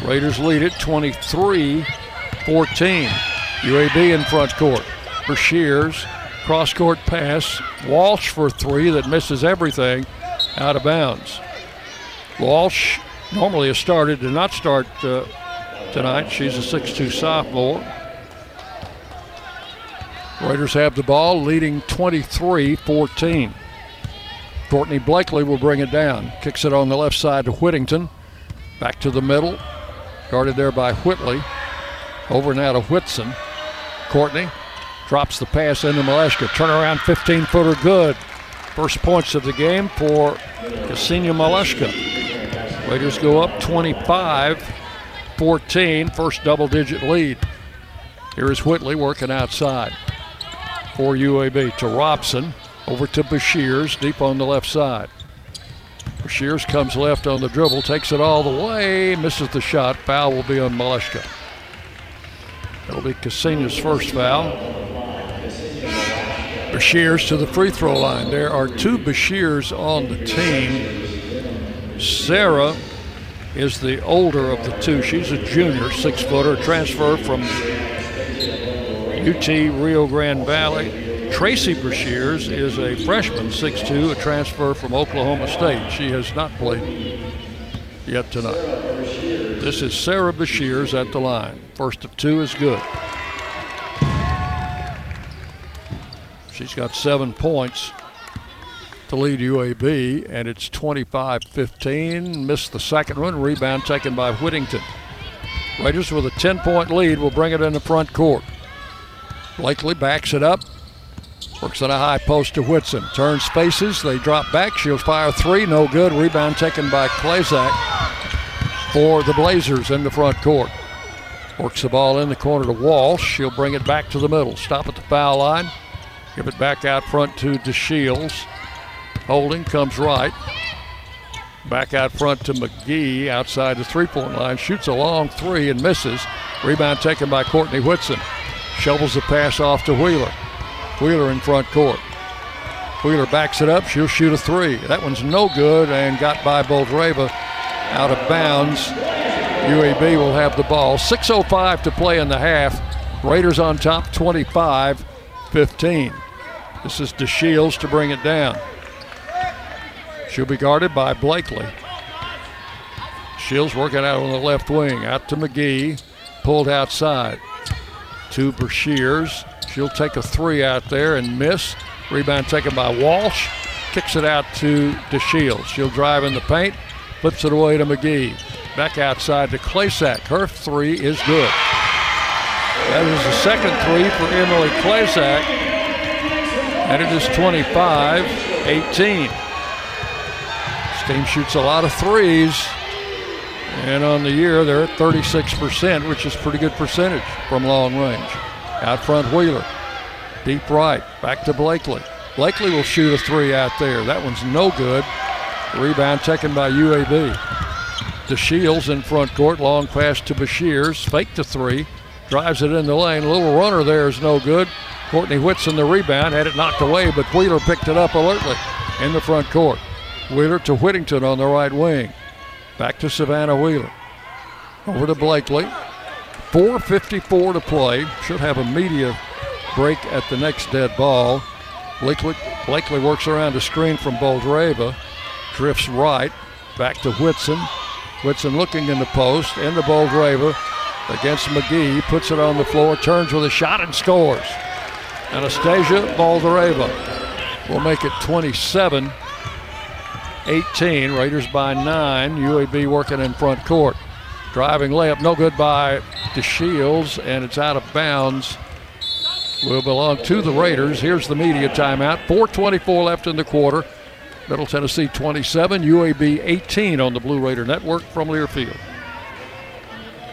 Raiders lead it 23 14. UAB in front court. For Shears, cross court pass. Walsh for three that misses everything out of bounds. Walsh, normally has started, did not start uh, tonight. She's a 6'2 sophomore. Raiders have the ball, leading 23 14. Courtney Blakely will bring it down. Kicks it on the left side to Whittington. Back to the middle. Guarded there by Whitley. Over now to Whitson. Courtney drops the pass into Malashka. Turnaround 15 footer good. First points of the game for Ksenia Malashka. Raiders go up 25 14. First double digit lead. Here is Whitley working outside for UAB to Robson. Over to Bashirs, deep on the left side. Bashirs comes left on the dribble, takes it all the way, misses the shot. Foul will be on Malashka. It'll be Ksenia's first foul. Bashirs to the free throw line. There are two Bashirs on the team. Sarah is the older of the two. She's a junior, six footer, transfer from UT Rio Grande Valley. Tracy Bashirs is a freshman, 6'2, a transfer from Oklahoma State. She has not played yet tonight. This is Sarah Bashirs at the line. First of two is good. She's got seven points to lead UAB, and it's 25 15. Missed the second one. Rebound taken by Whittington. Raiders with a 10 point lead will bring it in the front court. Blakely backs it up. Works on a high post to Whitson. Turns faces. They drop back. She'll fire three. No good. Rebound taken by Klezak for the Blazers in the front court. Works the ball in the corner to Walsh. She'll bring it back to the middle. Stop at the foul line. Give it back out front to DeShields. Holding comes right. Back out front to McGee outside the three point line. Shoots a long three and misses. Rebound taken by Courtney Whitson. Shovels the pass off to Wheeler. Wheeler in front court. Wheeler backs it up. She'll shoot a three. That one's no good and got by Boldyreva out of bounds. UAB will have the ball. 6.05 to play in the half. Raiders on top 25 15. This is DeShields to bring it down. She'll be guarded by Blakely. Shields working out on the left wing. Out to McGee. Pulled outside. To Bashirs. She'll take a three out there and miss. Rebound taken by Walsh. Kicks it out to DeShields. She'll drive in the paint. Flips it away to McGee. Back outside to Klezak. Her three is good. That is the second three for Emily Klezak. And it is 25 18. This team shoots a lot of threes. And on the year, they're at 36%, which is pretty good percentage from long range. Out front, Wheeler. Deep right. Back to Blakely. Blakely will shoot a three out there. That one's no good. Rebound taken by UAB. DeShields in front court. Long pass to Bashirs. Fake the three. Drives it in the lane. Little runner there is no good. Courtney Whitson the rebound. Had it knocked away, but Wheeler picked it up alertly in the front court. Wheeler to Whittington on the right wing. Back to Savannah Wheeler. Over to Blakely. 4.54 to play. Should have a media break at the next dead ball. Blakely, Blakely works around a screen from Boldyreva. Drifts right. Back to Whitson. Whitson looking in the post. In the Boldyreva against McGee. Puts it on the floor. Turns with a shot and scores. Anastasia Boldyreva will make it 27 18. Raiders by nine. UAB working in front court. Driving layup, no good by DeShields, and it's out of bounds. Will belong to the Raiders. Here's the media timeout. 4:24 left in the quarter. Middle Tennessee 27, UAB 18 on the Blue Raider Network from Learfield.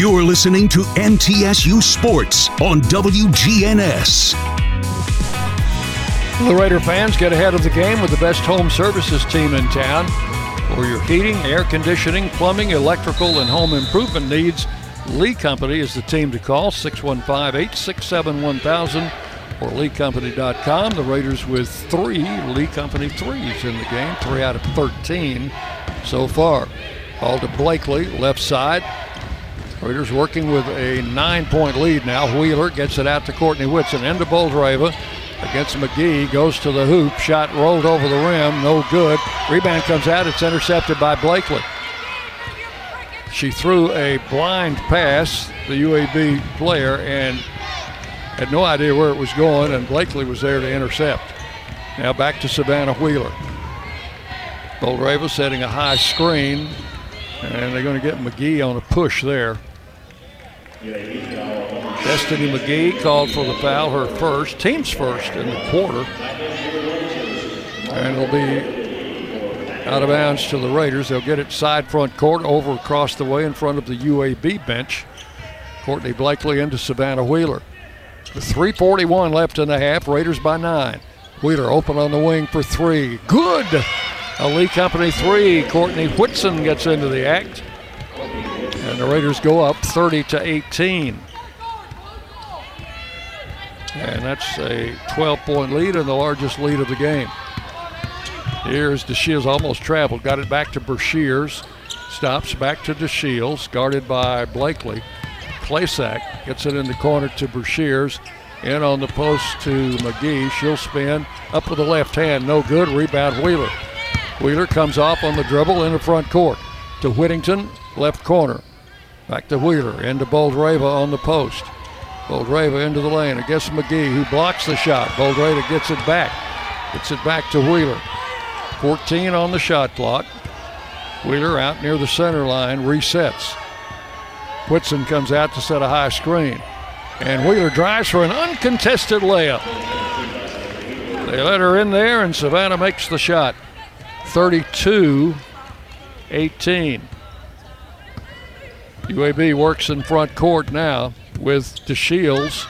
You're listening to MTSU Sports on WGNS. The Raider fans get ahead of the game with the best home services team in town. For your heating, air conditioning, plumbing, electrical, and home improvement needs, Lee Company is the team to call 615 867 1000 or LeeCompany.com. The Raiders with three Lee Company threes in the game, three out of 13 so far. Ball to Blakely, left side. Raiders working with a nine point lead now. Wheeler gets it out to Courtney Whitson. Into Boldyreva against McGee. Goes to the hoop. Shot rolled over the rim. No good. Rebound comes out. It's intercepted by Blakely. She threw a blind pass, the UAB player, and had no idea where it was going, and Blakely was there to intercept. Now back to Savannah Wheeler. Boldyreva setting a high screen, and they're going to get McGee on a push there. Destiny McGee called for the foul, her first, team's first in the quarter. And it'll be out of bounds to the Raiders. They'll get it side front court over across the way in front of the UAB bench. Courtney Blakely into Savannah Wheeler. With 3.41 left in the half, Raiders by nine. Wheeler open on the wing for three. Good! A Lee Company three. Courtney Whitson gets into the act. And the Raiders go up 30 to 18. And that's a 12 point lead and the largest lead of the game. Here's DeShields almost traveled, got it back to Brashears. Stops back to DeShields, guarded by Blakely. Playsack gets it in the corner to Brashears. In on the post to McGee. She'll spin up with the left hand. No good. Rebound Wheeler. Wheeler comes off on the dribble in the front court to Whittington, left corner. Back to Wheeler, into Boldyreva on the post. Boldyreva into the lane against McGee, who blocks the shot. Boldyreva gets it back. Gets it back to Wheeler. 14 on the shot clock. Wheeler out near the center line, resets. Whitson comes out to set a high screen. And Wheeler drives for an uncontested layup. They let her in there, and Savannah makes the shot. 32 18. UAB works in front court now with DeShields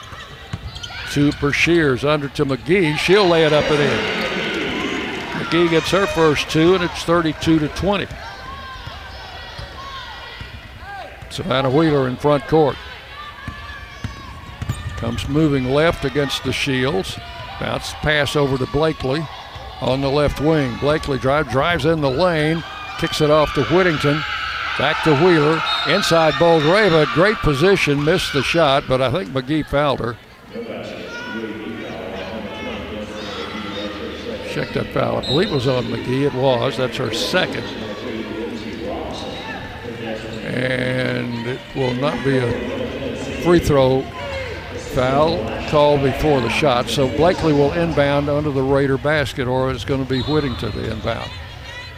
to Brashears under to McGee. She'll lay it up and in. McGee gets her first two, and it's 32 to 20. Savannah Wheeler in front court. Comes moving left against DeShields. Bounce pass over to Blakely on the left wing. Blakely drive, drives in the lane, kicks it off to Whittington. Back to Wheeler. Inside Boldyreva. Great position. Missed the shot, but I think McGee fouled her. Check that foul. I believe it was on McGee. It was. That's her second. And it will not be a free throw foul called before the shot. So Blakely will inbound under the Raider basket, or it's going to be Whittington the inbound.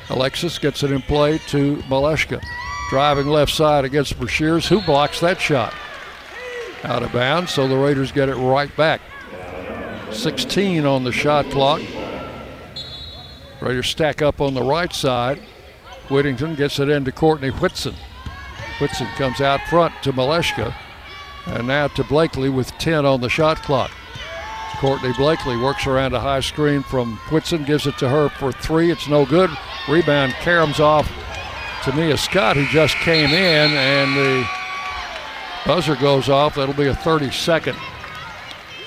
Alexis gets it in play to Malashka. Driving left side against Brashears. Who blocks that shot? Out of bounds, so the Raiders get it right back. 16 on the shot clock. Raiders stack up on the right side. Whittington gets it into Courtney Whitson. Whitson comes out front to Malashka. And now to Blakely with 10 on the shot clock. Courtney Blakely works around a high screen from Whitson, gives it to her for three. It's no good. Rebound caroms off to Mia Scott, who just came in, and the buzzer goes off. That'll be a 30 second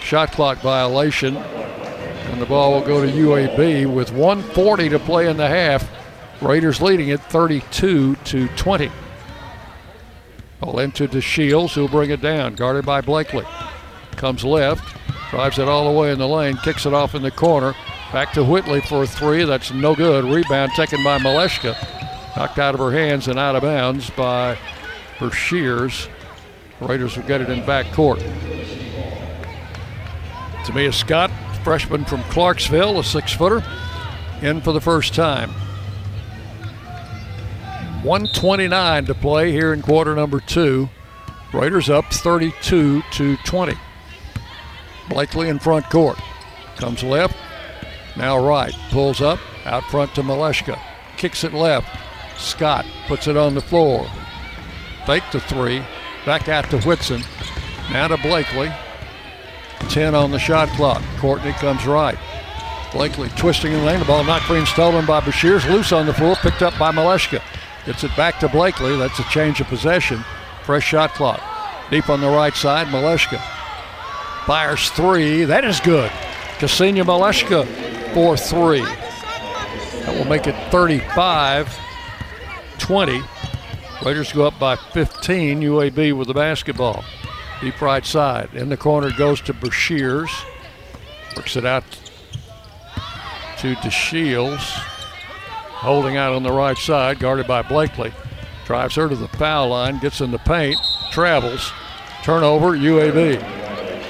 shot clock violation. And the ball will go to UAB with 140 to play in the half. Raiders leading it 32 to 20. Ball into DeShields, who'll bring it down, guarded by Blakely. Comes left, drives it all the way in the lane, kicks it off in the corner. Back to Whitley for a three. That's no good. Rebound taken by Malashka. Knocked out of her hands and out of bounds by Brashears. Raiders will get it in back court. Tamia Scott, freshman from Clarksville, a six footer, in for the first time. 129 to play here in quarter number two. Raiders up 32 to 20. Blakely in front court. Comes left, now right. Pulls up, out front to Malashka. Kicks it left. Scott puts it on the floor. Fake the three. Back out to Whitson. Now to Blakely. 10 on the shot clock. Courtney comes right. Blakely twisting in the lane. The ball not and stolen by Bashir's. Loose on the floor. Picked up by Malashka. Gets it back to Blakely. That's a change of possession. Fresh shot clock. Deep on the right side. Malashka fires three. That is good. Ksenia Malashka for three. That will make it 35 20. Raiders go up by 15. UAB with the basketball. Deep right side. In the corner goes to Brashears. Works it out to DeShields. Holding out on the right side, guarded by Blakely. Drives her to the foul line, gets in the paint, travels. Turnover, UAB.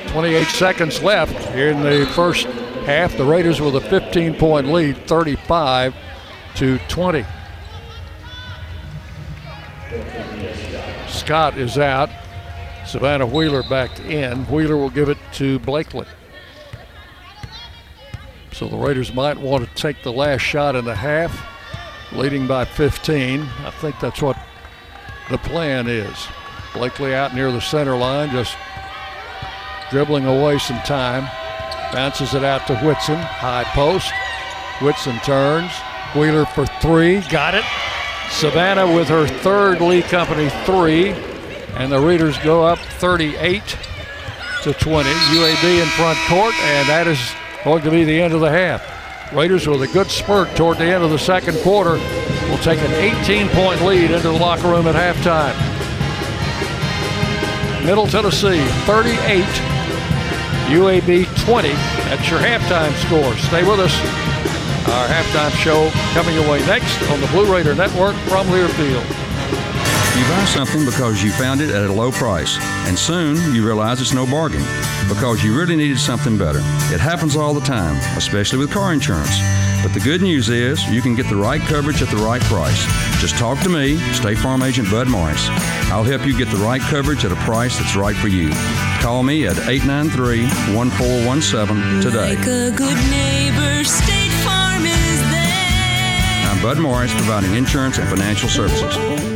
28 seconds left in the first half. The Raiders with a 15 point lead, 35 to 20. Scott is out. Savannah Wheeler back in. Wheeler will give it to Blakely. So the Raiders might want to take the last shot in the half, leading by 15. I think that's what the plan is. Blakely out near the center line, just dribbling away some time. Bounces it out to Whitson, high post. Whitson turns. Wheeler for three, got it. Savannah with her third Lee Company three, and the Raiders go up 38 to 20. UAB in front court, and that is going to be the end of the half. Raiders with a good spurt toward the end of the second quarter will take an 18 point lead into the locker room at halftime. Middle Tennessee 38, UAB 20. That's your halftime score. Stay with us. Our halftime show coming away next on the Blue Raider Network from Learfield. You buy something because you found it at a low price, and soon you realize it's no bargain because you really needed something better. It happens all the time, especially with car insurance. But the good news is you can get the right coverage at the right price. Just talk to me, State Farm Agent Bud Morris. I'll help you get the right coverage at a price that's right for you. Call me at 893 1417 today. I'm Bud Morris, providing insurance and financial services.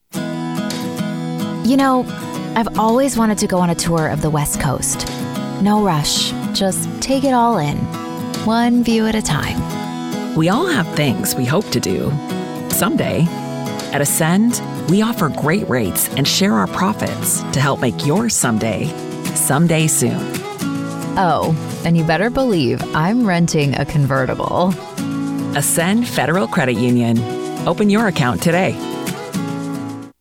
You know, I've always wanted to go on a tour of the West Coast. No rush, just take it all in, one view at a time. We all have things we hope to do someday. At Ascend, we offer great rates and share our profits to help make your someday someday soon. Oh, and you better believe I'm renting a convertible. Ascend Federal Credit Union. Open your account today.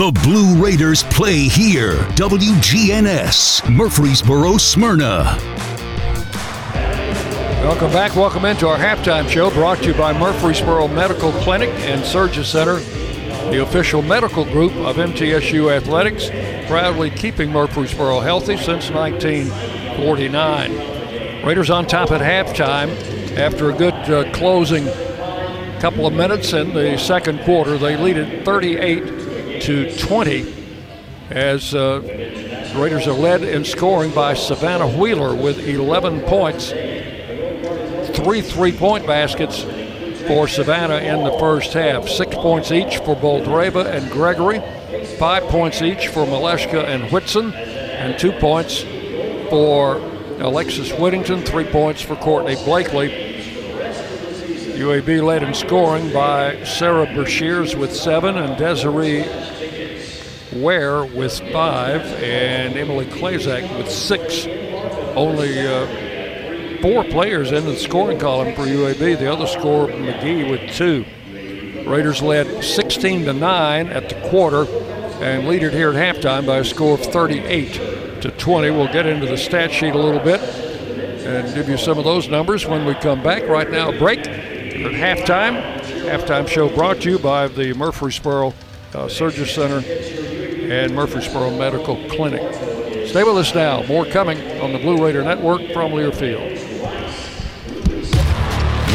The Blue Raiders play here. WGNS, Murfreesboro, Smyrna. Welcome back. Welcome into our halftime show brought to you by Murfreesboro Medical Clinic and SurgiCenter, the official medical group of MTSU Athletics, proudly keeping Murfreesboro healthy since 1949. Raiders on top at halftime after a good uh, closing couple of minutes in the second quarter. They lead it 38 to 20 as uh, Raiders are led in scoring by Savannah Wheeler with 11 points, three three-point baskets for Savannah in the first half. Six points each for Boldyreva and Gregory, five points each for Malashka and Whitson, and two points for Alexis Whittington, three points for Courtney Blakely. UAB led in scoring by Sarah Brashears with seven and Desiree Ware with five and Emily Klazak with six. Only uh, four players in the scoring column for UAB. The other scorer, McGee, with two. Raiders led 16 to 9 at the quarter and lead it here at halftime by a score of 38 to 20. We'll get into the stat sheet a little bit and give you some of those numbers when we come back. Right now, break at halftime. Halftime show brought to you by the Murfreesboro uh, Surgery Center and Murfreesboro Medical Clinic. Stay with us now. More coming on the Blue Raider Network from Learfield.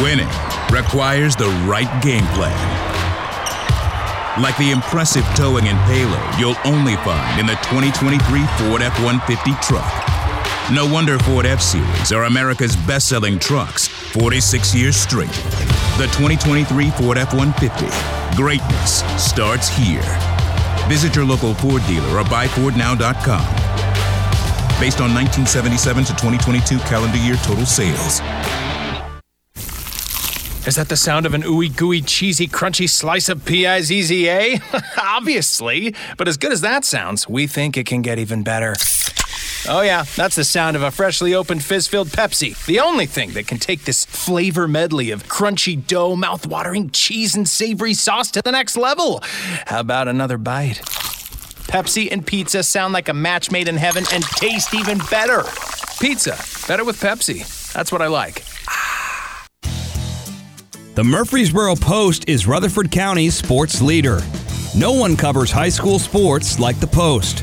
Winning requires the right game plan. Like the impressive towing and payload you'll only find in the 2023 Ford F 150 truck. No wonder Ford F Series are America's best selling trucks 46 years straight. The 2023 Ford F 150. Greatness starts here. Visit your local Ford dealer or buyfordnow.com. Based on 1977 to 2022 calendar year total sales. Is that the sound of an ooey gooey cheesy crunchy slice of P-I-Z-Z-A? [LAUGHS] Obviously, but as good as that sounds, we think it can get even better. Oh, yeah, that's the sound of a freshly opened fizz filled Pepsi. The only thing that can take this flavor medley of crunchy dough, mouth-watering cheese, and savory sauce to the next level. How about another bite? Pepsi and pizza sound like a match made in heaven and taste even better. Pizza, better with Pepsi. That's what I like. The Murfreesboro Post is Rutherford County's sports leader. No one covers high school sports like the Post.